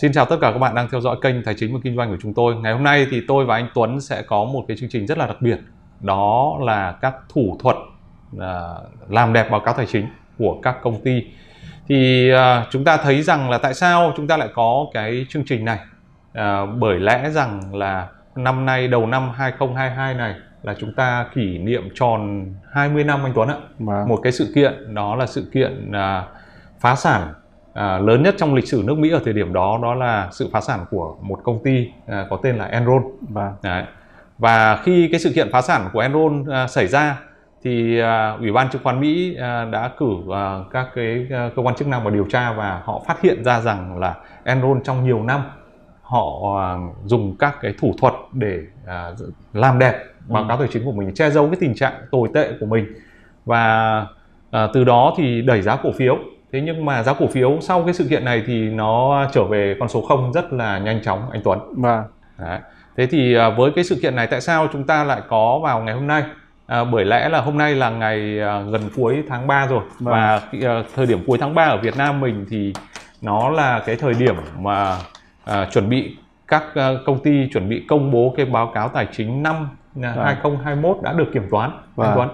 Xin chào tất cả các bạn đang theo dõi kênh Tài chính và Kinh doanh của chúng tôi. Ngày hôm nay thì tôi và anh Tuấn sẽ có một cái chương trình rất là đặc biệt. Đó là các thủ thuật à, làm đẹp báo cáo tài chính của các công ty. Thì à, chúng ta thấy rằng là tại sao chúng ta lại có cái chương trình này? À, bởi lẽ rằng là năm nay đầu năm 2022 này là chúng ta kỷ niệm tròn 20 năm anh Tuấn ạ. Vâng. Một cái sự kiện đó là sự kiện phá sản à, lớn nhất trong lịch sử nước Mỹ ở thời điểm đó đó là sự phá sản của một công ty à, có tên là Enron. Vâng. Đấy. Và khi cái sự kiện phá sản của Enron à, xảy ra thì à, Ủy ban chứng khoán Mỹ à, đã cử à, các cái à, cơ quan chức năng vào điều tra và họ phát hiện ra rằng là Enron trong nhiều năm họ à, dùng các cái thủ thuật để à, làm đẹp báo Ừ. cáo tài chính của mình che giấu cái tình trạng tồi tệ của mình và à, từ đó thì đẩy giá cổ phiếu thế nhưng mà giá cổ phiếu sau cái sự kiện này thì nó trở về con số không rất là nhanh chóng anh Tuấn Vâng. Đấy. Thế thì à, với cái sự kiện này tại sao chúng ta lại có vào ngày hôm nay? À, bởi lẽ là hôm nay là ngày à, gần cuối tháng 3 rồi Vâng. và à, thời điểm cuối tháng 3 ở Việt Nam mình thì nó là cái thời điểm mà à, chuẩn bị các à, công ty chuẩn bị công bố cái báo cáo tài chính năm à, Vâng. 2021 đã được kiểm toán anh Vâng. Tuấn.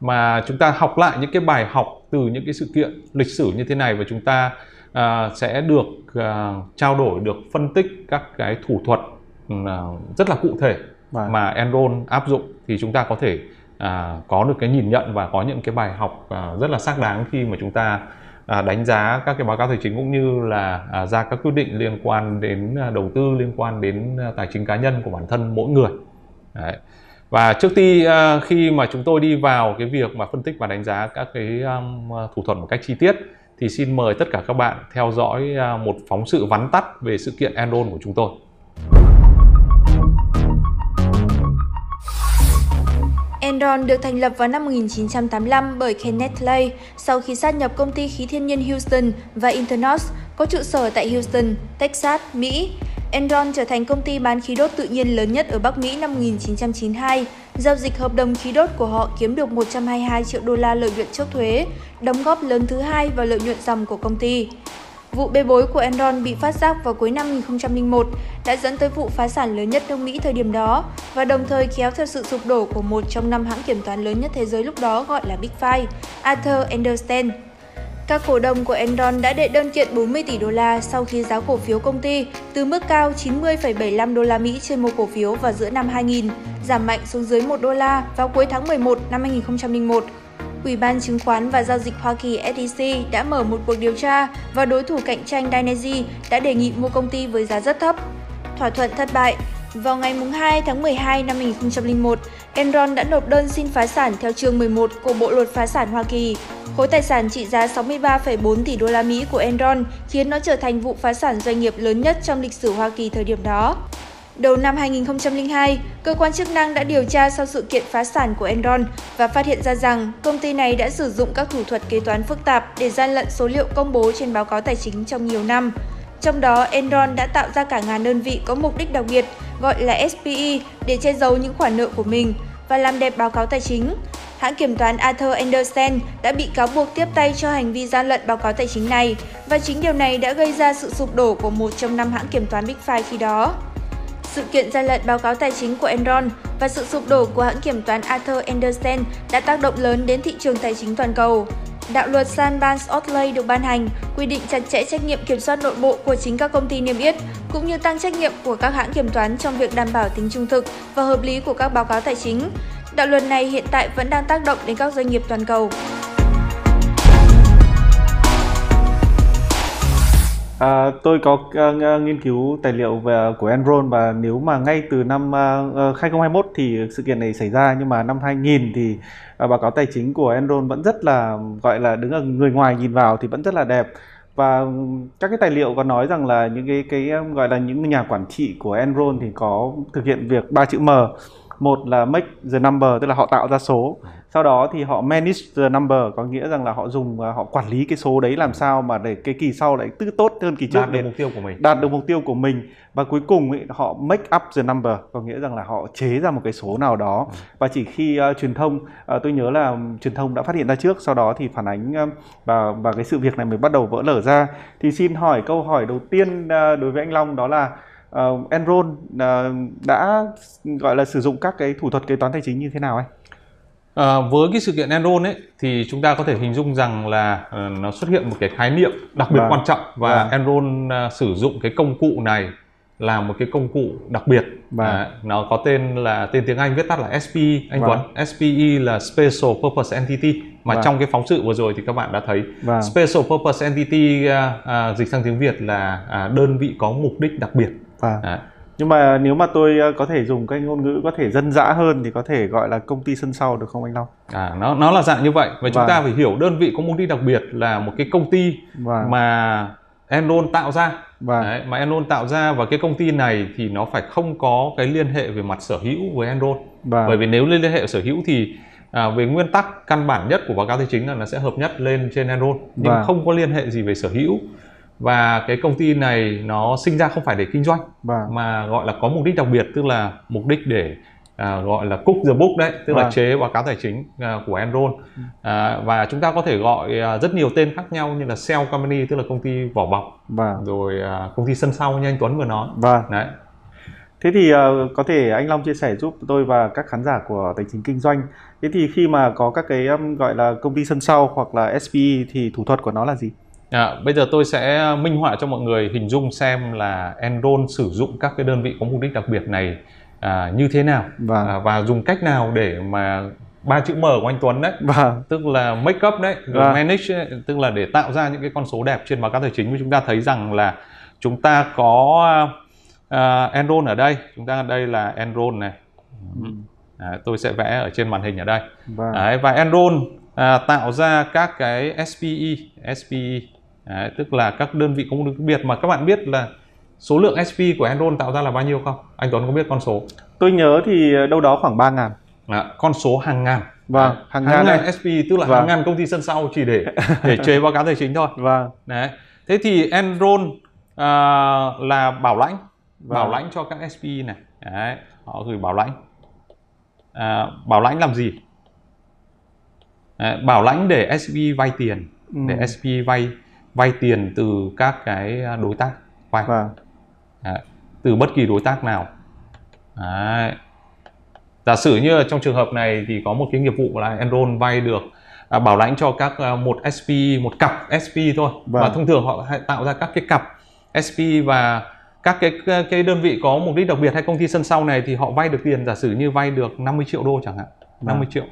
Mà chúng ta học lại những cái bài học từ những cái sự kiện lịch sử như thế này và chúng ta à, sẽ được à, trao đổi được phân tích các cái thủ thuật ừ, à, rất là cụ thể Vâng. mà Enron áp dụng thì chúng ta có thể à, có được cái nhìn nhận và có những cái bài học à, rất là xác đáng khi mà chúng ta à, đánh giá các cái báo cáo tài chính cũng như là à, ra các quyết định liên quan đến à, đầu tư liên quan đến à, tài chính cá nhân của bản thân mỗi người Đấy và trước khi ờ, khi mà chúng tôi đi vào cái việc mà phân tích và đánh giá các cái um, thủ thuật một cách chi tiết thì xin mời tất cả các bạn theo dõi ờ, một phóng sự vắn tắt về sự kiện Enron của chúng tôi. Enron được thành lập vào năm 1985 bởi Kenneth Lay sau khi sát nhập công ty khí thiên nhiên Houston và Internos có trụ sở tại Houston, Texas, Mỹ. Enron trở thành công ty bán khí đốt tự nhiên lớn nhất ở Bắc Mỹ năm 1992. Giao dịch hợp đồng khí đốt của họ kiếm được 122 triệu đô la lợi nhuận trước thuế, đóng góp lớn thứ hai vào lợi nhuận dòng của công ty. Vụ bê bối của Enron bị phát giác vào cuối năm 2001 đã dẫn tới vụ phá sản lớn nhất nước Mỹ thời điểm đó và đồng thời kéo theo sự sụp đổ của một trong năm hãng kiểm toán lớn nhất thế giới lúc đó gọi là Big Five, Arthur Andersen. Các cổ đông của Enron đã đệ đơn kiện 40 tỷ đô la sau khi giá cổ phiếu công ty từ mức cao 90,75 đô la Mỹ trên một cổ phiếu vào giữa năm 2000 giảm mạnh xuống dưới 1 đô la vào cuối tháng 11 năm 2001. Ủy ban chứng khoán và giao dịch Hoa Kỳ SEC đã mở một cuộc điều tra và đối thủ cạnh tranh Dynegy đã đề nghị mua công ty với giá rất thấp. Thỏa thuận thất bại. Vào ngày 2 tháng 12 năm 2001, Enron đã nộp đơn xin phá sản theo chương 11 của Bộ luật phá sản Hoa Kỳ. Khối tài sản trị giá 63,4 tỷ đô la Mỹ của Enron khiến nó trở thành vụ phá sản doanh nghiệp lớn nhất trong lịch sử Hoa Kỳ thời điểm đó. Đầu năm 2002, cơ quan chức năng đã điều tra sau sự kiện phá sản của Enron và phát hiện ra rằng công ty này đã sử dụng các thủ thuật kế toán phức tạp để gian lận số liệu công bố trên báo cáo tài chính trong nhiều năm. Trong đó, Enron đã tạo ra cả ngàn đơn vị có mục đích đặc biệt, gọi là SPE, để che giấu những khoản nợ của mình và làm đẹp báo cáo tài chính. Hãng kiểm toán Arthur Andersen đã bị cáo buộc tiếp tay cho hành vi gian lận báo cáo tài chính này và chính điều này đã gây ra sự sụp đổ của một trong năm hãng kiểm toán Big Five khi đó. Sự kiện gian lận báo cáo tài chính của Enron và sự sụp đổ của hãng kiểm toán Arthur Andersen đã tác động lớn đến thị trường tài chính toàn cầu. Đạo luật Sarbanes-Oxley được ban hành, quy định chặt chẽ trách nhiệm kiểm soát nội bộ của chính các công ty niêm yết, cũng như tăng trách nhiệm của các hãng kiểm toán trong việc đảm bảo tính trung thực và hợp lý của các báo cáo tài chính. Đạo luật này hiện tại vẫn đang tác động đến các doanh nghiệp toàn cầu. À, tôi có uh, nghiên cứu tài liệu về của Enron và nếu mà ngay từ năm à, ờ, uh, 2021 thì sự kiện này xảy ra nhưng mà năm 2000 thì uh, báo cáo tài chính của Enron vẫn rất là gọi là đứng ở người ngoài nhìn vào thì vẫn rất là đẹp. Và các cái tài liệu có nói rằng là những cái cái gọi là những nhà quản trị của Enron thì có thực hiện việc ba chữ M một là make the number tức là họ tạo ra số. Sau đó thì họ manage the number có nghĩa rằng là họ dùng à, họ quản lý cái số đấy làm sao mà để cái kỳ sau lại tư tốt hơn kỳ trước đạt được mục tiêu của mình. đạt được mục tiêu của mình. Và cuối cùng ý, họ make up the number có nghĩa rằng là họ chế ra một cái số nào đó. Ừ. và chỉ khi uh, truyền thông uh, tôi nhớ là truyền thông đã phát hiện ra trước sau đó thì phản ánh um, và và cái sự việc này mới bắt đầu vỡ lở ra. Thì xin hỏi câu hỏi đầu tiên uh, đối với anh Long đó là uh, Enron uh, đã gọi là sử dụng các cái thủ thuật kế toán tài chính như thế nào anh? À, với cái sự kiện Enron ấy thì chúng ta có thể hình dung rằng là ờ, nó xuất hiện một cái khái niệm đặc biệt Vâng. quan trọng và Vâng. Enron ờ, sử dụng cái công cụ này là một cái công cụ đặc biệt. Vâng. À, nó có tên là tên tiếng Anh viết tắt là SPE anh. Tuấn. SPE là Special Purpose Entity mà Vâng. trong cái phóng sự vừa rồi thì các bạn đã thấy Vâng. Special Purpose Entity à, à, dịch sang tiếng Việt là à, đơn vị có mục đích đặc biệt. Và À, nhưng mà nếu mà tôi uh, có thể dùng cái ngôn ngữ có thể dân dã hơn thì có thể gọi là công ty sân sau được không anh Long? à, nó nó là dạng như vậy và chúng Vâng. ta phải hiểu đơn vị có mục đích đặc biệt là một cái công ty Vâng. mà Enron tạo ra Vâng. Đấy, mà Enron tạo ra và cái công ty này thì nó phải không có cái liên hệ về mặt sở hữu với Enron Vâng. bởi vì nếu liên hệ sở hữu thì à, về nguyên tắc căn bản nhất của báo cáo tài chính là nó sẽ hợp nhất lên trên Enron nhưng Vâng. không có liên hệ gì về sở hữu và cái công ty này nó sinh ra không phải để kinh doanh Vâng. mà gọi là có mục đích đặc biệt tức là mục đích để à, gọi là cook the book đấy tức là Vâng. chế báo cáo tài chính à, của Enron à, và chúng ta có thể gọi à, rất nhiều tên khác nhau như là Cell Company tức là công ty vỏ bọc Vâng. rồi à, công ty sân sau như anh Tuấn vừa nói Vâng. đấy Thế thì ờ, có thể anh Long chia sẻ giúp tôi và các khán giả của tài chính kinh doanh. Thế thì khi mà có các cái um, gọi là công ty sân sau hoặc là SPE thì thủ thuật của nó là gì? À, bây giờ tôi sẽ minh họa cho mọi người hình dung xem là Enron sử dụng các cái đơn vị có mục đích đặc biệt này à, như thế nào Vâng. à, và dùng cách nào để mà ba chữ M của anh Tuấn đấy Vâng. tức là make up đấy Vâng. manage ấy, tức là để tạo ra những cái con số đẹp trên báo cáo tài chính và chúng ta thấy rằng là chúng ta có uh, Enron ở đây chúng ta ở đây là Enron này à, tôi sẽ vẽ ở trên màn hình ở đây Vâng. Đấy, và Enron à, tạo ra các cái SPE, SPE Đấy, tức là các đơn vị mục đích đặc biệt mà các bạn biết là số lượng SPE của Enron tạo ra là bao nhiêu không? Anh Tuấn có biết con số? Tôi nhớ thì đâu đó khoảng 3 ngàn. À, con số hàng ngàn. Vâng, hàng hàng, ngàn ngàn. SPE tức là Vâng. hàng ngàn công ty sân sau chỉ để để chế báo cáo tài chính thôi. Vâng. Đấy. Thế thì Enron à, là bảo lãnh, Vâng. bảo lãnh cho các SPE này. Đấy, họ gửi bảo lãnh. À, bảo lãnh làm gì? Đấy, bảo lãnh để SPE vay tiền, Ừ. để SPE vay vay tiền từ các cái đối tác vay. Vâng. Đấy, từ bất kỳ đối tác nào. Đấy. Giả sử như trong trường hợp này thì có một cái nghiệp vụ là Enron vay được à, bảo lãnh cho các à, một SP một cặp SP thôi Vâng. và thông thường họ tạo ra các cái cặp SP và các cái cái đơn vị có mục đích đặc biệt hay công ty sân sau này thì họ vay được tiền giả sử như vay được 50 triệu đô chẳng hạn 50 triệu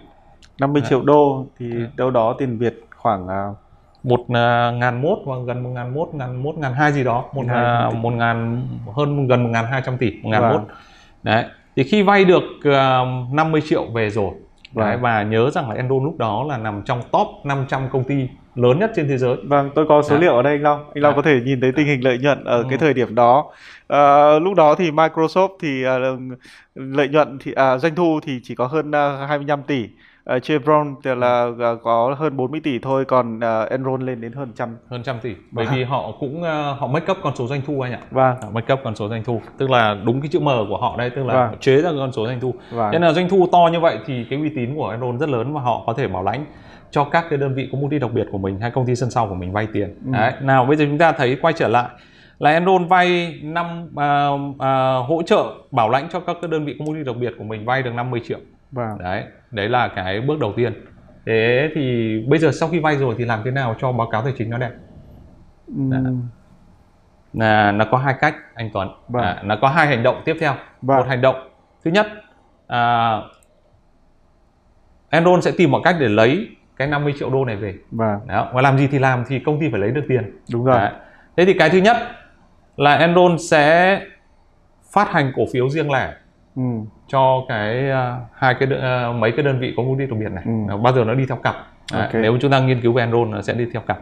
50 Đấy. triệu đô thì đâu đó tiền Việt khoảng à, một à, ngàn mốt và gần một ngàn mốt ngàn mốt ngàn hai gì đó một à, một ngàn hơn gần một ngàn hai trăm tỷ một ngàn Vâng. mốt đấy thì khi vay được à, 50 triệu về rồi đấy, Vâng. và nhớ rằng là Enron lúc đó là nằm trong top 500 công ty lớn nhất trên thế giới Vâng, tôi có số Dạ. liệu ở đây anh Long. Anh Long Dạ. có thể nhìn thấy tình hình lợi nhuận ở Ừ. cái thời điểm đó. Ờ, lúc đó thì Microsoft thì ờ, lợi nhuận thì à, doanh thu thì chỉ có hơn à, 25 tỷ. Uh, Chevron thì là à, có hơn 40 tỷ thôi, còn à, Enron lên đến hơn trăm. hơn trăm tỷ bởi Vâng. vì họ cũng à, họ make up con số doanh thu anh ạ Vâng, Họ make up con số doanh thu tức là đúng cái chữ M của họ đây tức là Vâng. chế ra con số doanh thu vâng, Nên là doanh thu to như vậy thì cái uy tín của Enron rất lớn và họ có thể bảo lãnh cho các cái đơn vị có mục đích đặc biệt của mình hay công ty sân sau của mình vay tiền. Ừ. Đấy. Nào bây giờ chúng ta thấy quay trở lại là Enron vay năm à, à, hỗ trợ bảo lãnh cho các cái đơn vị có mục đích đặc biệt của mình vay được 50 triệu. Vâng, Đấy, đấy là cái bước đầu tiên. Thế thì bây giờ sau khi vay rồi thì làm thế nào cho báo cáo tài chính nó đẹp? Ừm, Là nó có hai cách anh Tuấn. Vâng. À, nó có hai hành động tiếp theo. Vâng. Một hành động thứ nhất à, Enron sẽ tìm mọi cách để lấy cái 50 triệu đô này về. vâng, Đó. Và làm gì thì làm thì công ty phải lấy được tiền. đúng rồi. Đấy. Thế thì cái thứ nhất là Enron sẽ phát hành cổ phiếu riêng lẻ Ừ, cho cái à, hai cái à, mấy cái đơn vị có mục đích đặc biệt này Ừ. Bao giờ nó đi theo cặp Ok. nếu chúng ta nghiên cứu về Enron nó sẽ đi theo cặp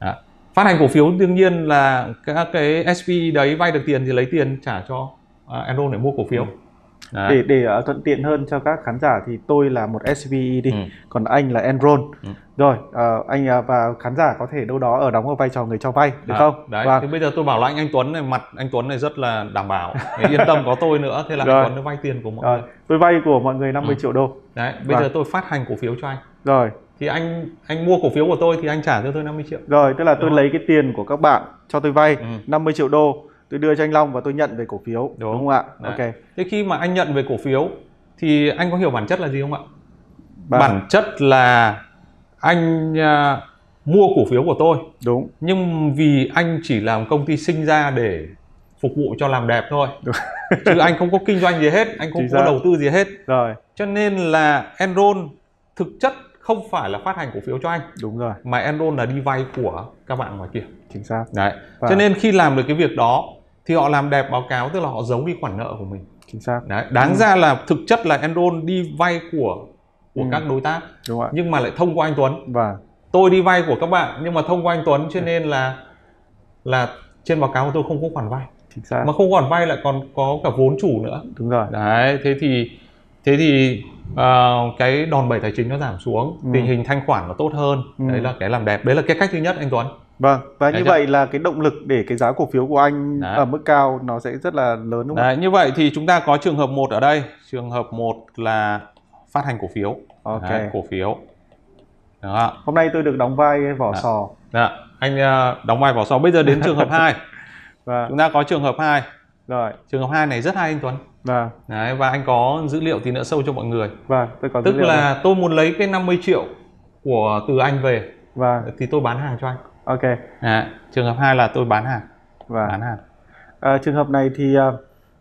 Đó. phát hành cổ phiếu đương nhiên là các cái SP đấy vay được tiền thì lấy tiền trả cho à, Enron để mua cổ phiếu Đấy. để để uh, thuận tiện hơn cho các khán giả thì tôi là một SVE đi, ừ. còn anh là Enron. Ừ. Rồi, uh, anh uh, và khán giả có thể đâu đó ở đóng ở vai trò người cho vay được à, không? Đấy. Và... Thì bây giờ tôi bảo là anh anh Tuấn này mặt anh Tuấn này rất là đảm bảo, yên tâm có tôi nữa, thế là rồi. anh Tuấn vay tiền của mọi rồi. người. Tôi vay của mọi người 50 ừ. triệu đô. Đấy, bây và... giờ tôi phát hành cổ phiếu cho anh. Rồi. Thì anh anh mua cổ phiếu của tôi thì anh trả cho tôi 50 triệu. Rồi, tức là tôi lấy cái tiền của các bạn cho tôi vay ừ. 50 triệu đô tôi đưa cho anh Long và tôi nhận về cổ phiếu đúng, đúng không ạ? Đấy. Ok. Thế khi mà anh nhận về cổ phiếu thì anh có hiểu bản chất là gì không ạ? Bà... Bản chất là anh uh, mua cổ phiếu của tôi. Đúng. Nhưng vì anh chỉ làm công ty sinh ra để phục vụ cho làm đẹp thôi. Đúng. Chứ anh không có kinh doanh gì hết, anh không Chính có đầu tư gì hết. Rồi. Cho nên là Enron thực chất không phải là phát hành cổ phiếu cho anh. Đúng rồi. Mà Enron là đi vay của các bạn ngoài kia. Chính xác. Đấy. Và... Cho nên khi làm được cái việc đó thì họ làm đẹp báo cáo tức là họ giấu đi khoản nợ của mình. Chính xác. Đấy đáng ừ. ra là thực chất là Enron đi vay của của ừ. các đối tác. Đúng rồi. nhưng mà lại thông qua anh Tuấn. Và tôi đi vay của các bạn nhưng mà thông qua anh Tuấn cho nên là là trên báo cáo của tôi không có khoản vay. Chính xác. Mà không khoản vay lại còn có cả vốn chủ nữa. Đúng rồi. Đấy thế thì thế thì uh, cái đòn bẩy tài chính nó giảm xuống. Ừ. tình hình thanh khoản nó tốt hơn. Ừ. đấy là cái làm đẹp. Đấy là cái cách thứ nhất anh Tuấn Vâng, và Đấy như vậy là cái động lực để cái giá cổ phiếu của anh Đấy. ở mức cao nó sẽ rất là lớn đúng không Đấy, như vậy thì chúng ta có trường hợp một ở đây. Trường hợp một là phát hành cổ phiếu. Ok. Đấy, cổ phiếu. Đó. Hôm nay tôi được đóng vai vỏ Đó. sò. Đó. Anh uh, đóng vai vỏ sò. Bây giờ đến trường hợp 2. Vâng. Chúng ta có trường hợp 2. Rồi. Trường hợp 2 này rất hay anh Tuấn. Vâng. Đấy, và anh có dữ liệu tí nữa sâu cho mọi người. Vâng, tôi có Tức dữ liệu là này. tôi muốn lấy cái 50 triệu của từ anh về. Vâng. Thì tôi bán hàng cho anh ok. À, trường hợp hai là tôi bán hàng. Và bán hàng. À, trường hợp này thì uh,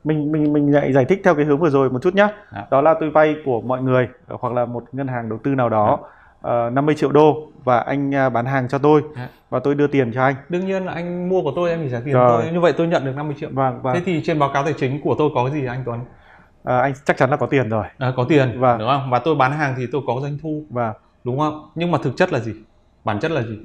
mình mình mình lại giải thích theo cái hướng vừa rồi một chút nhé à. đó là tôi vay của mọi người hoặc là một ngân hàng đầu tư nào đó à. uh, 50 triệu đô và anh uh, bán hàng cho tôi à. và tôi đưa tiền cho anh. Đương nhiên là anh mua của tôi em chỉ trả tiền rồi. tôi. Như vậy tôi nhận được 50 triệu. Vâng, vâng. thế thì trên báo cáo tài chính của tôi có cái gì anh Tuấn? À, anh chắc chắn là có tiền rồi. À, có tiền vâng. đúng không? Và tôi bán hàng thì tôi có doanh thu. Vâng. đúng không? Nhưng mà thực chất là gì? Bản chất là gì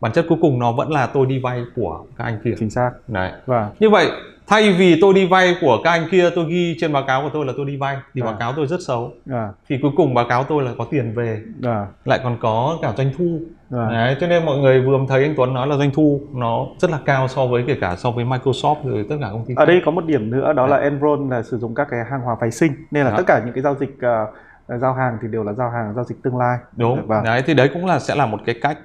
bản chất cuối cùng nó vẫn là tôi đi vay của các anh kia chính xác đấy vâng. như vậy thay vì tôi đi vay của các anh kia tôi ghi trên báo cáo của tôi là tôi đi vay thì à. báo cáo tôi rất xấu à. thì cuối cùng báo cáo tôi là có tiền về à. lại còn có cả doanh thu à. đấy cho nên mọi người vừa thấy anh Tuấn nói là doanh thu nó rất là cao so với kể cả so với Microsoft rồi tất cả công ty ở đây có một điểm nữa đó đấy. là Enron là sử dụng các cái hàng hóa phái sinh nên là đó. tất cả những cái giao dịch uh, giao hàng thì đều là giao hàng giao dịch tương lai đúng vâng. đấy thì đấy cũng là sẽ là một cái cách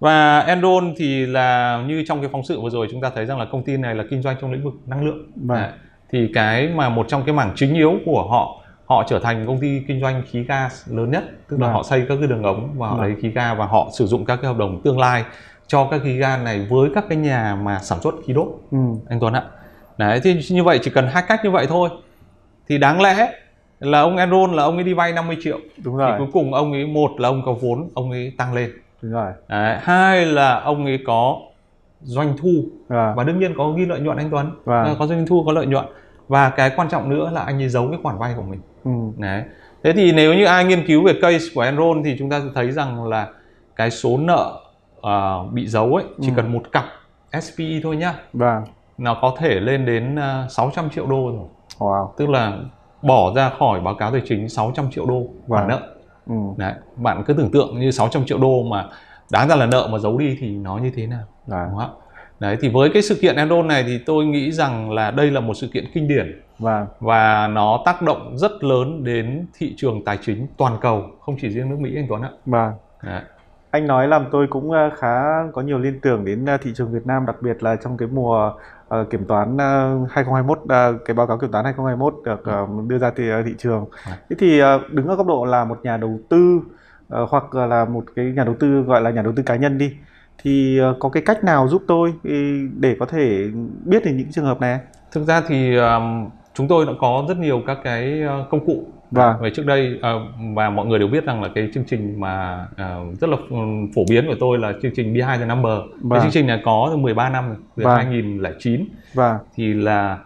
và Enron thì là như trong cái phóng sự vừa rồi chúng ta thấy rằng là công ty này là kinh doanh trong lĩnh vực năng lượng. Vâng. Đấy. Thì cái mà một trong cái mảng chính yếu của họ họ trở thành công ty kinh doanh khí ga lớn nhất, tức là vâng. họ xây các cái đường ống và họ vâng. lấy khí ga và họ sử dụng các cái hợp đồng tương lai cho các khí ga này với các cái nhà mà sản xuất khí đốt. Ừ. Anh Tuấn ạ. Đấy thì như vậy chỉ cần hai cách như vậy thôi. Thì đáng lẽ là ông Enron là ông ấy đi vay 50 triệu. Đúng rồi. Thì cuối cùng ông ấy một là ông có vốn, ông ấy tăng lên Đúng rồi. Đấy, hai là ông ấy có doanh thu à. và đương nhiên có ghi lợi nhuận anh Tuấn à. có doanh thu có lợi nhuận và cái quan trọng nữa là anh ấy giấu cái khoản vay của mình ừ. đấy thế thì nếu như ai nghiên cứu về case của Enron thì chúng ta sẽ thấy rằng là cái số nợ uh, bị giấu ấy chỉ ừ. cần một cặp SPE thôi nhá vâng nó có thể lên đến uh, à, 600 triệu đô rồi wow. tức là bỏ ra khỏi báo cáo tài chính 600 triệu đô khoản vâng. nợ ừ. đấy bạn cứ tưởng tượng như 600 triệu đô mà đáng ra là nợ mà giấu đi thì nó như thế nào đấy. đúng không đấy thì với cái sự kiện Enron này thì tôi nghĩ rằng là đây là một sự kiện kinh điển và và nó tác động rất lớn đến thị trường tài chính toàn cầu không chỉ riêng nước Mỹ anh Tuấn ạ và. Anh nói làm tôi cũng ờ, khá có nhiều liên tưởng đến ờ, thị trường Việt Nam đặc biệt là trong cái mùa uh, kiểm toán uh, 2021 uh, cái báo cáo kiểm toán 2021 được uh, đưa ra thị, thị trường. À. Thế thì uh, đứng ở góc độ là một nhà đầu tư uh, hoặc là một cái nhà đầu tư gọi là nhà đầu tư cá nhân đi thì uh, có cái cách nào giúp tôi để có thể biết được những trường hợp này? Thực ra thì um, chúng tôi đã có rất nhiều các cái công cụ Vâng. Về trước đây và mọi người đều biết rằng là cái chương trình mà uh, rất là phổ biến của tôi là chương trình Behind the Number. Vâng. Cái chương trình này có từ 13 năm rồi, từ vâng. 2009. Vâng. Thì là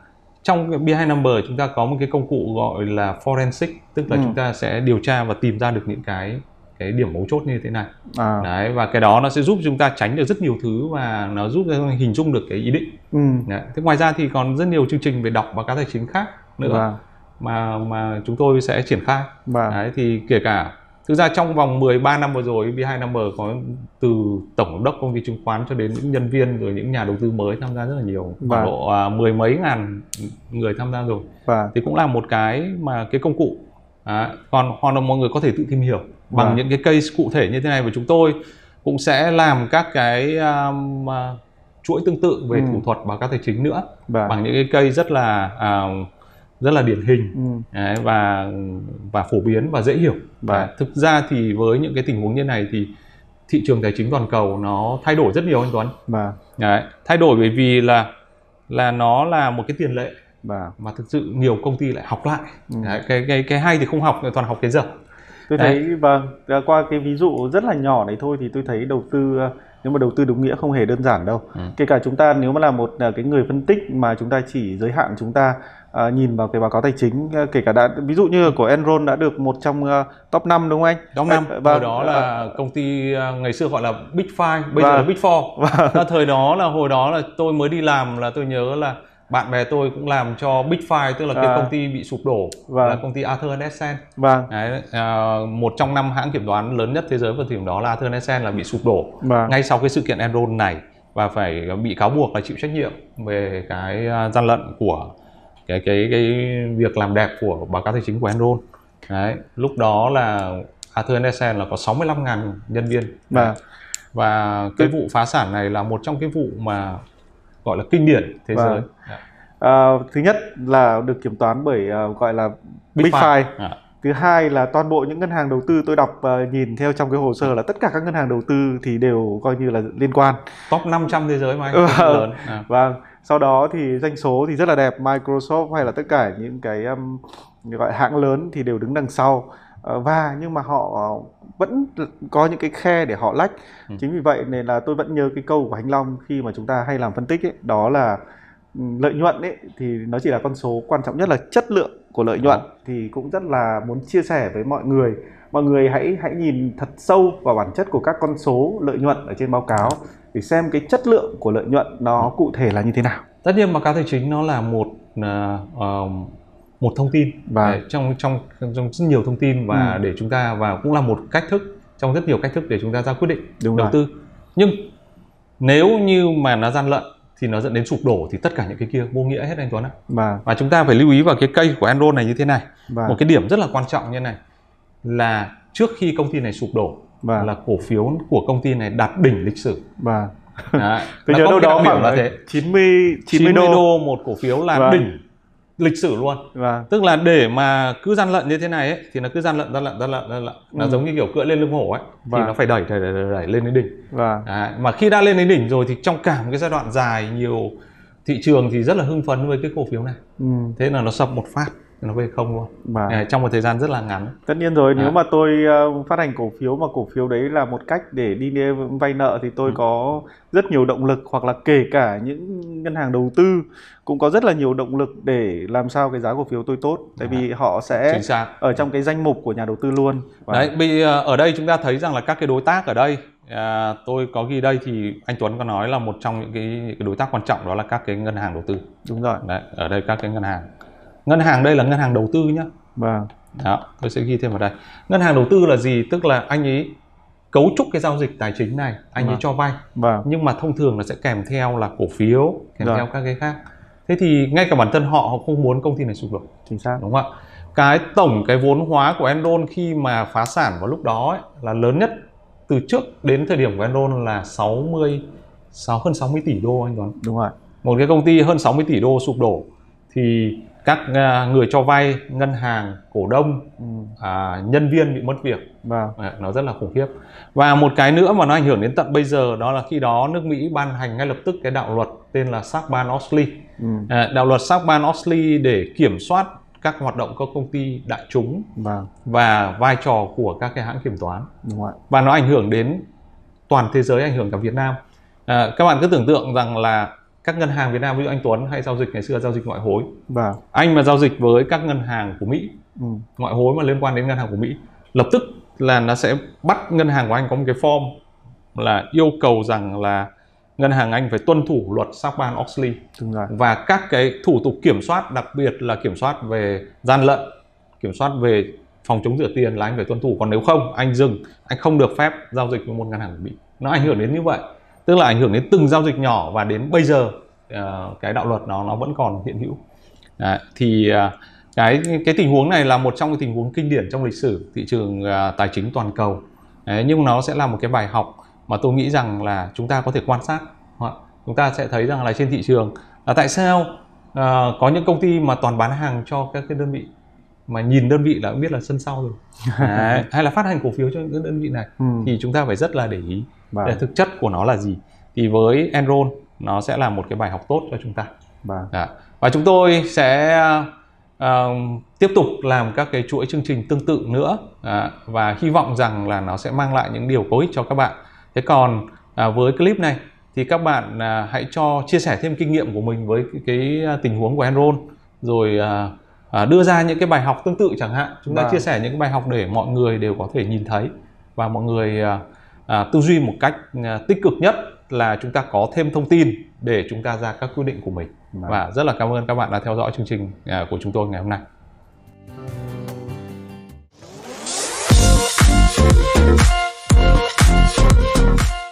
trong cái Behind Number chúng ta có một cái công cụ gọi là forensic, tức là ừ. chúng ta sẽ điều tra và tìm ra được những cái cái điểm mấu chốt như thế này. À. Đấy và cái đó nó sẽ giúp chúng ta tránh được rất nhiều thứ và nó giúp hình dung được cái ý định. Ừ. Đấy. Thế ngoài ra thì còn rất nhiều chương trình về đọc và các tài chính khác nữa. Vâng mà mà chúng tôi sẽ triển khai Vâng. Đấy, thì kể cả thực ra trong vòng 13 năm vừa rồi B2 Number có từ tổng giám đốc công ty chứng khoán cho đến những nhân viên rồi những nhà đầu tư mới tham gia rất là nhiều khoảng Vâng. độ à, mười mấy ngàn người tham gia rồi Vâng. thì cũng là một cái mà cái công cụ Đấy. còn hoặc là mọi người có thể tự tìm hiểu bằng Vâng. những cái case cụ thể như thế này và chúng tôi cũng sẽ làm các cái um, à, chuỗi tương tự về Ừ. thủ thuật báo cáo tài chính nữa Vâng. bằng những cái case rất là à, rất là điển hình Ừ. Đấy, và và phổ biến và dễ hiểu. Vâng. Đấy, thực ra thì với những cái tình huống như này thì thị trường tài chính toàn cầu nó thay đổi rất nhiều anh Tuấn. Vâng. Đấy, thay đổi bởi vì là là nó là một cái tiền lệ Vâng. mà thực sự nhiều công ty lại học lại. Ừ. Đấy, cái cái cái hay thì không học toàn học cái dở. Tôi Đấy. thấy vâng, à, qua cái ví dụ rất là nhỏ này thôi thì tôi thấy đầu tư à, nếu mà đầu tư đúng nghĩa không hề đơn giản đâu. Ừ. Kể cả chúng ta nếu mà là một à, cái người phân tích mà chúng ta chỉ giới hạn chúng ta à, nhìn vào cái báo cáo tài chính à, kể cả đã ví dụ như của Enron đã được một trong à, top 5 đúng không anh? Trong năm, À, hồi đó là công ty ngày xưa gọi là Big Five, bây giờ Vâng. là Big Four. Và thời đó là hồi đó là tôi mới đi làm là tôi nhớ là bạn bè tôi cũng làm cho Big Five tức là cái À. công ty bị sụp đổ Vâng. là công ty Arthur Andersen. Vâng. Đấy, à, một trong năm hãng kiểm toán lớn nhất thế giới vào thời điểm đó là Arthur Andersen là bị sụp đổ Vâng. ngay sau cái sự kiện Enron này và phải bị cáo buộc là chịu trách nhiệm về cái gian lận của cái cái cái việc làm đẹp của báo cáo tài chính của Enron. Đấy, lúc đó là Arthur Andersen là có 65.000 nhân viên. Vâng. Và cái vụ phá sản này là một trong cái vụ mà gọi là kinh điển thế Vâng. giới. À, thứ nhất là được kiểm toán bởi à, gọi là Big, Five. À, Thứ hai là toàn bộ những ngân hàng đầu tư tôi đọc và nhìn theo trong cái hồ sơ là tất cả các ngân hàng đầu tư thì đều coi như là liên quan. top 500 thế giới mà anh Ừ. lớn. À. Vâng, sau đó thì doanh số thì rất là đẹp, Microsoft hay là tất cả những cái um, gọi hãng lớn thì đều đứng đằng sau. Ờ, và nhưng mà họ vẫn có những cái khe để họ lách. Ừ. Chính vì vậy nên là tôi vẫn nhớ cái câu của Anh Long khi mà chúng ta hay làm phân tích ấy, đó là ừ, lợi nhuận ấy thì nó chỉ là con số quan trọng nhất là chất lượng của lợi nhuận thì cũng rất là muốn chia sẻ với mọi người mọi người hãy hãy nhìn thật sâu vào bản chất của các con số lợi nhuận ở trên báo cáo để xem cái chất lượng của lợi nhuận nó cụ thể là như thế nào. Tất nhiên báo cáo tài chính nó là một ờ, một thông tin. Và- Đấy, trong trong trong rất nhiều thông tin và Ừ. để chúng ta và cũng là một cách thức trong rất nhiều cách thức để chúng ta ra quyết định Đúng đầu rồi. tư. Nhưng nếu như mà nó gian lận thì nó dẫn đến sụp đổ thì tất cả những cái kia vô nghĩa hết anh Tuấn ạ. Và và chúng ta phải lưu ý vào cái cây của Enron này như thế này. Và một cái điểm rất là quan trọng như này là trước khi công ty này sụp đổ và là cổ phiếu của công ty này đạt đỉnh lịch sử. Và Đấy. tôi nhớ đâu đó khoảng là thế. 90 90 90 đô, đô một cổ phiếu là Vâng. đỉnh lịch sử luôn. Và tức là để mà cứ gian lận như thế này ấy, thì nó cứ gian lận gian lận gian lận gian lận. Nó Ừ. giống như kiểu cưỡi lên lưng hổ ấy thì Vâng. nó phải đẩy đẩy đẩy, đẩy, đẩy lên đến đỉnh. Và Đấy. mà khi đã lên đến đỉnh rồi thì trong cả một cái giai đoạn dài nhiều thị trường thì rất là hưng phấn với cái cổ phiếu này. Ừ, thế là nó sập một phát. thì nó về không luôn và Đấy, trong một thời gian rất là ngắn. Tất nhiên rồi nếu À. mà tôi ờ, phát hành cổ phiếu mà cổ phiếu đấy là một cách để đi vay nợ thì tôi Ừ. có rất nhiều động lực hoặc là kể cả những ngân hàng đầu tư cũng có rất là nhiều động lực để làm sao cái giá cổ phiếu tôi tốt. Tại vì họ sẽ ở trong cái danh mục của nhà đầu tư luôn. Và- Đấy, bây giờ ở đây chúng ta thấy rằng là các cái đối tác ở đây à, tôi có ghi đây thì anh Tuấn có nói là một trong những cái, những cái đối tác quan trọng đó là các cái ngân hàng đầu tư. đúng rồi. Đấy, ở đây các cái ngân hàng. Ngân hàng đây là ngân hàng đầu tư nhá. và Đó, tôi sẽ ghi thêm vào đây. Ngân hàng đầu tư là gì? Tức là anh ấy cấu trúc cái giao dịch tài chính này, anh ấy Vâng. cho vay. và Nhưng mà thông thường nó sẽ kèm theo là cổ phiếu, kèm Rồi. theo các cái khác. Thế thì ngay cả bản thân họ họ không muốn công ty này sụp đổ chính xác đúng không ạ cái tổng cái vốn hóa của Enron khi mà phá sản vào lúc đó ấy, là lớn nhất từ trước đến thời điểm của Enron là 60 sáu hơn 60 tỷ đô anh Tuấn đúng rồi một cái công ty hơn 60 tỷ đô sụp đổ thì các à, người cho vay ngân hàng cổ đông ừ, à, nhân viên bị mất việc. À, nó rất là khủng khiếp. Và một cái nữa mà nó ảnh hưởng đến tận bây giờ đó là khi đó nước Mỹ ban hành ngay lập tức cái đạo luật tên là Sarbanes-Oxley ừ, À, đạo luật Sarbanes-Oxley để kiểm soát các hoạt động của công ty đại chúng và và vai trò của các cái hãng kiểm toán. Đúng rồi. Và nó ảnh hưởng đến toàn thế giới ảnh hưởng cả Việt Nam. À, các bạn cứ tưởng tượng rằng là các ngân hàng Việt Nam ví dụ anh Tuấn hay giao dịch ngày xưa giao dịch ngoại hối. Và anh mà giao dịch với các ngân hàng của Mỹ ừ, ngoại hối mà liên quan đến ngân hàng của Mỹ lập tức là nó sẽ bắt ngân hàng của anh có một cái form là yêu cầu rằng là ngân hàng Anh phải tuân thủ luật Sarbanes-Oxley và các cái thủ tục kiểm soát đặc biệt là kiểm soát về gian lận kiểm soát về phòng chống rửa tiền là anh phải tuân thủ. Còn nếu không anh dừng anh không được phép giao dịch với một ngân hàng bị nó ảnh hưởng đến như vậy tức là ảnh hưởng đến từng giao dịch nhỏ và đến bây giờ uh, cái đạo luật nó nó vẫn còn hiện hữu. Đấy, thì uh, cái cái tình huống này là một trong những tình huống kinh điển trong lịch sử thị trường uh, tài chính toàn cầu. Đấy, nhưng nó sẽ là một cái bài học mà tôi nghĩ rằng là chúng ta có thể quan sát. Chúng ta sẽ thấy rằng là trên thị trường là tại sao uh, có những công ty mà toàn bán hàng cho các cái đơn vị mà nhìn đơn vị là cũng biết là sân sau rồi. Đấy, hay là phát hành cổ phiếu cho những đơn vị này ừ. thì chúng ta phải rất là để ý vâng. để thực chất của nó là gì. Thì với Enron nó sẽ là một cái bài học tốt cho chúng ta. Vâng. và chúng tôi sẽ uh, tiếp tục làm các cái chuỗi chương trình tương tự nữa. Uh, và hy vọng rằng là nó sẽ mang lại những điều có ích cho các bạn. Thế còn uh, với clip này thì các bạn uh, hãy cho chia sẻ thêm kinh nghiệm của mình với cái, cái tình huống của Enron. Rồi uh, à, đưa ra những cái bài học tương tự chẳng hạn chúng ta vâng. chia sẻ những cái bài học để mọi người đều có thể nhìn thấy và mọi người à, à, tư duy một cách à, tích cực nhất là chúng ta có thêm thông tin để chúng ta ra các quyết định của mình vâng. và rất là cảm ơn các bạn đã theo dõi chương trình à, của chúng tôi ngày hôm nay